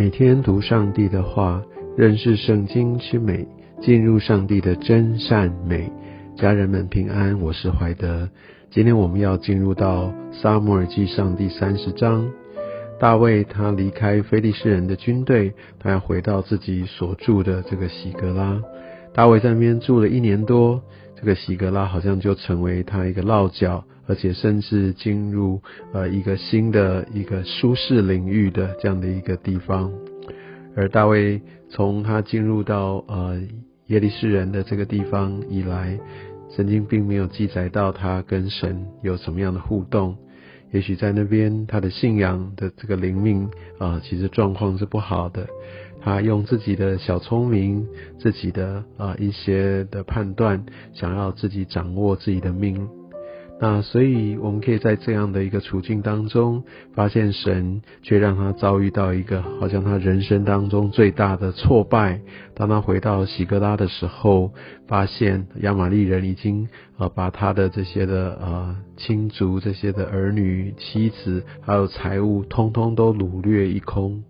每天读上帝的话，认识圣经之美，进入上帝的真善美。家人们平安，我是怀德。今天我们要进入到撒母耳记上第三十章。大卫他离开非利士人的军队，他要回到自己所住的这个喜格拉。大卫在那边住了一年多，这个希格拉好像就成为他一个落脚。而且甚至进入呃一个新的一个舒适领域的这样的一个地方，而大卫从他进入到呃耶利士人的这个地方以来，圣经并没有记载到他跟神有什么样的互动。也许在那边他的信仰的这个灵命啊，其实状况是不好的。他用自己的小聪明，自己的啊一些的判断，想要自己掌握自己的命。那所以，我们可以在这样的一个处境当中，发现神却让他遭遇到一个好像他人生当中最大的挫败。当他回到喜格拉的时候，发现亚玛利人已经呃把他的这些的呃亲族、这些的儿女、妻子还有财物，通通都掳掠一空。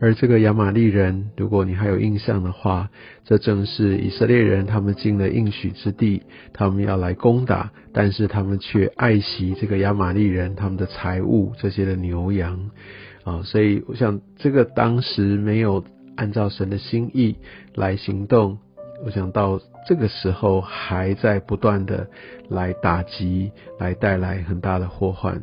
而这个亚玛利人，如果你还有印象的话，这正是以色列人他们进了应许之地，他们要来攻打，但是他们却爱惜这个亚玛利人他们的财物，这些的牛羊啊，所以我想这个当时没有按照神的心意来行动，我想到这个时候还在不断的来打击，来带来很大的祸患，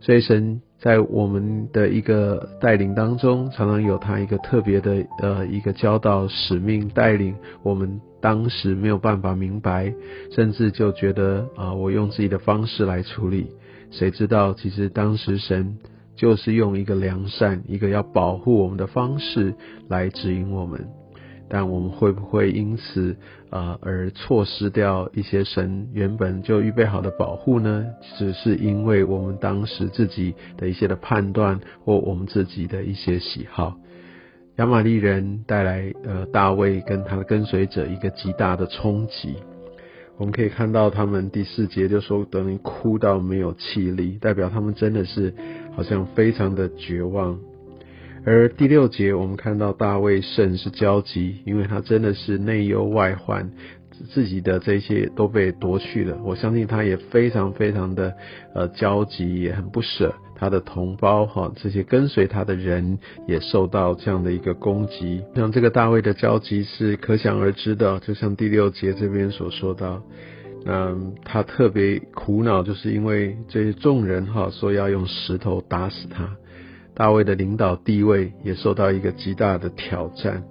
所以神。在我们的一个带领当中，常常有他一个特别的呃一个教导使命带领，我们当时没有办法明白，甚至就觉得啊，我用自己的方式来处理，谁知道其实当时神就是用一个良善、一个要保护我们的方式来指引我们。但我们会不会因此啊而错失掉一些神原本就预备好的保护呢？只是因为我们当时自己的一些的判断或我们自己的一些喜好。亚玛利人带来呃大卫跟他的跟随者一个极大的冲击。我们可以看到他们第四节就说等于哭到没有气力，代表他们真的是好像非常的绝望。而第六节，我们看到大卫甚是焦急，因为他真的是内忧外患，自己的这些都被夺去了。我相信他也非常非常的呃焦急，也很不舍他的同胞哈，这些跟随他的人也受到这样的一个攻击。像这个大卫的焦急是可想而知的，就像第六节这边所说到，那他特别苦恼，就是因为这些众人哈说要用石头打死他。大卫的领导地位也受到一个极大的挑战，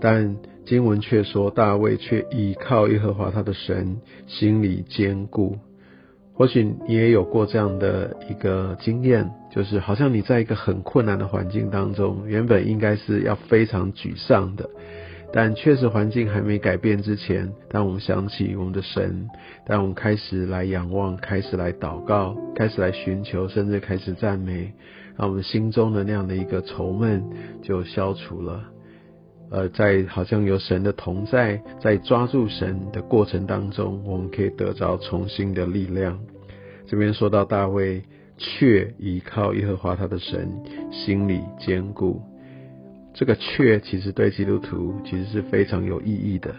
但经文却说，大卫却倚靠耶和华他的神，心里坚固。或许你也有过这样的一个经验，就是好像你在一个很困难的环境当中，原本应该是要非常沮丧的，但确实环境还没改变之前，当我们想起我们的神，当我们开始来仰望，开始来祷告，开始来寻求，甚至开始赞美。让我们心中的那样的一个愁闷就消除了，呃，在好像有神的同在，在抓住神的过程当中，我们可以得着重新的力量。这边说到大卫却依靠耶和华他的神，心里坚固。这个却其实对基督徒其实是非常有意义的。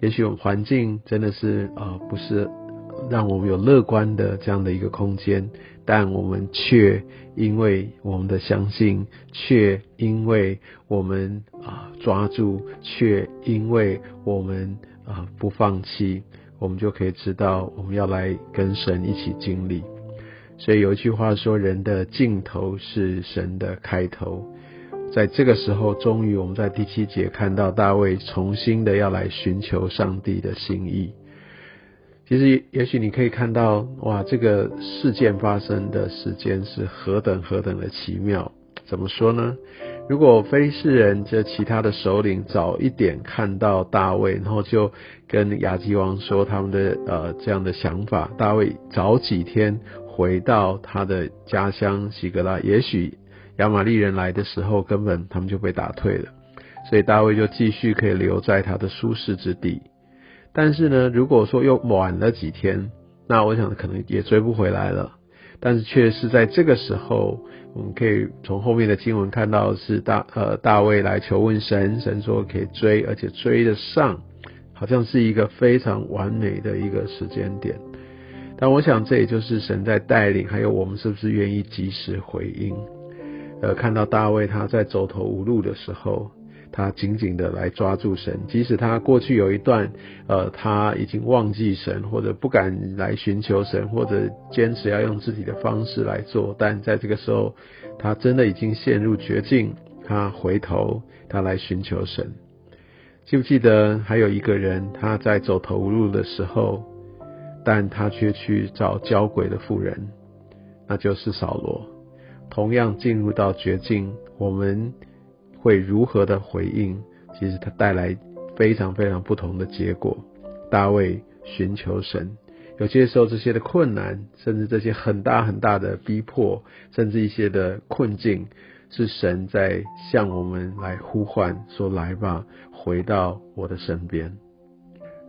也许我们环境真的是啊，不是。让我们有乐观的这样的一个空间，但我们却因为我们的相信，却因为我们啊抓住，却因为我们啊不放弃，我们就可以知道我们要来跟神一起经历。所以有一句话说：“人的尽头是神的开头。”在这个时候，终于我们在第七节看到大卫重新的要来寻求上帝的心意。其实，也许你可以看到，哇，这个事件发生的时间是何等何等的奇妙。怎么说呢？如果非利士人这其他的首领早一点看到大卫，然后就跟亚基王说他们的呃这样的想法，大卫早几天回到他的家乡希格拉，也许亚玛利人来的时候，根本他们就被打退了，所以大卫就继续可以留在他的舒适之地。但是呢，如果说又晚了几天，那我想可能也追不回来了。但是却是在这个时候，我们可以从后面的经文看到是大呃大卫来求问神，神说可以追，而且追得上，好像是一个非常完美的一个时间点。但我想这也就是神在带领，还有我们是不是愿意及时回应？呃，看到大卫他在走投无路的时候。他紧紧的来抓住神，即使他过去有一段，呃，他已经忘记神，或者不敢来寻求神，或者坚持要用自己的方式来做，但在这个时候，他真的已经陷入绝境，他回头，他来寻求神。记不记得还有一个人，他在走投无路的时候，但他却去找交鬼的妇人，那就是扫罗，同样进入到绝境，我们。会如何的回应？其实它带来非常非常不同的结果。大卫寻求神，有些时候这些的困难，甚至这些很大很大的逼迫，甚至一些的困境，是神在向我们来呼唤，说：“来吧，回到我的身边。”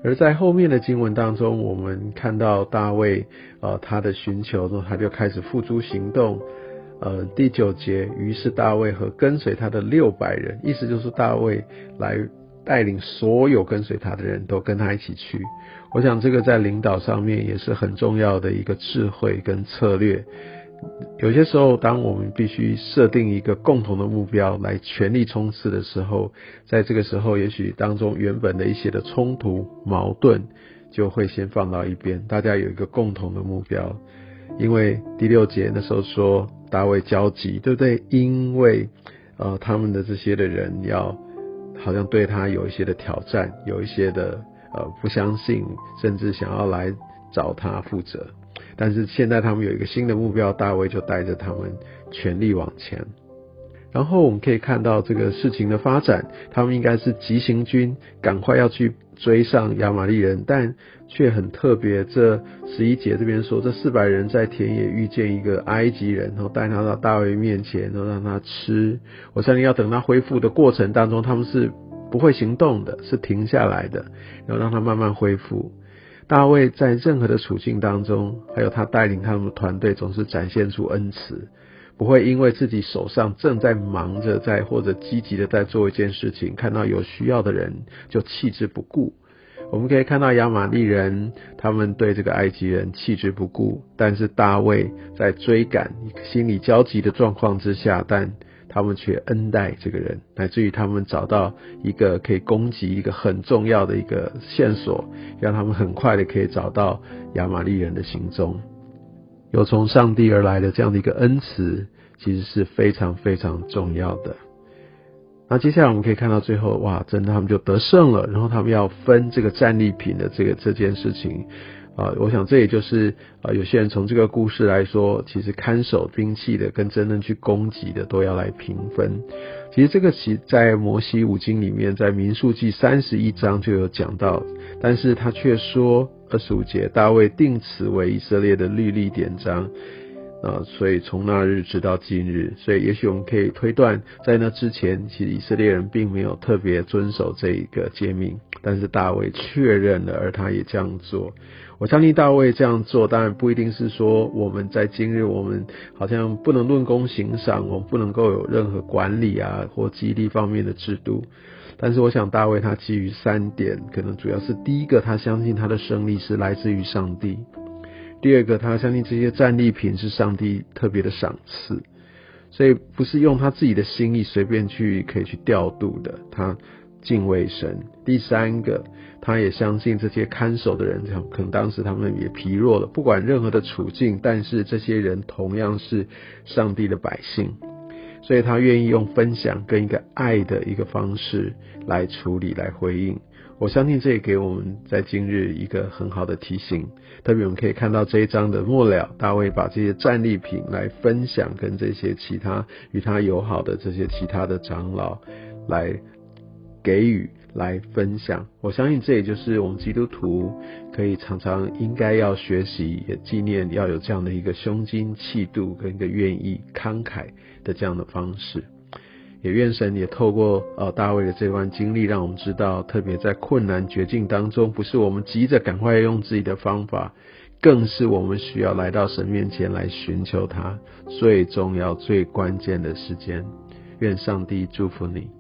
而在后面的经文当中，我们看到大卫，呃，他的寻求中，他就开始付诸行动。呃，第九节，于是大卫和跟随他的六百人，意思就是大卫来带领所有跟随他的人都跟他一起去。我想这个在领导上面也是很重要的一个智慧跟策略。有些时候，当我们必须设定一个共同的目标来全力冲刺的时候，在这个时候，也许当中原本的一些的冲突矛盾就会先放到一边，大家有一个共同的目标。因为第六节那时候说大卫焦急，对不对？因为呃他们的这些的人要好像对他有一些的挑战，有一些的呃不相信，甚至想要来找他负责。但是现在他们有一个新的目标，大卫就带着他们全力往前。然后我们可以看到这个事情的发展，他们应该是急行军，赶快要去追上亚玛力人，但却很特别。这十一节这边说，这四百人在田野遇见一个埃及人，然后带他到大卫面前，然后让他吃。我相信要等他恢复的过程当中，他们是不会行动的，是停下来的，然后让他慢慢恢复。大卫在任何的处境当中，还有他带领他们的团队，总是展现出恩慈。不会因为自己手上正在忙着在或者积极的在做一件事情，看到有需要的人就弃之不顾。我们可以看到亚玛利人他们对这个埃及人弃之不顾，但是大卫在追赶、心理焦急的状况之下，但他们却恩待这个人，乃至于他们找到一个可以攻击一个很重要的一个线索，让他们很快的可以找到亚玛利人的行踪。有从上帝而来的这样的一个恩慈，其实是非常非常重要的。那接下来我们可以看到最后，哇，真的他们就得胜了。然后他们要分这个战利品的这个这件事情，啊，我想这也就是啊，有些人从这个故事来说，其实看守兵器的跟真正去攻击的都要来平分。其实这个其在摩西五经里面，在民数记三十一章就有讲到，但是他却说。二十五节，大卫定此为以色列的律例典章，啊，所以从那日直到今日，所以也许我们可以推断，在那之前，其实以色列人并没有特别遵守这一个诫命，但是大卫确认了，而他也这样做。我相信大卫这样做，当然不一定是说我们在今日我们好像不能论功行赏，我们不能够有任何管理啊或激励方面的制度。但是我想，大卫他基于三点，可能主要是第一个，他相信他的胜利是来自于上帝；第二个，他相信这些战利品是上帝特别的赏赐，所以不是用他自己的心意随便去可以去调度的。他敬畏神。第三个，他也相信这些看守的人，可能当时他们也疲弱了，不管任何的处境，但是这些人同样是上帝的百姓。所以他愿意用分享跟一个爱的一个方式来处理、来回应。我相信这也给我们在今日一个很好的提醒。特别我们可以看到这一章的末了，大卫把这些战利品来分享，跟这些其他与他友好的这些其他的长老来给予。来分享，我相信这也就是我们基督徒可以常常应该要学习，也纪念要有这样的一个胸襟气度跟一个愿意慷慨的这样的方式。也愿神也透过呃大卫的这段经历，让我们知道，特别在困难绝境当中，不是我们急着赶快用自己的方法更是我们需要来到神面前来寻求他最重要、最关键的时间。愿上帝祝福你。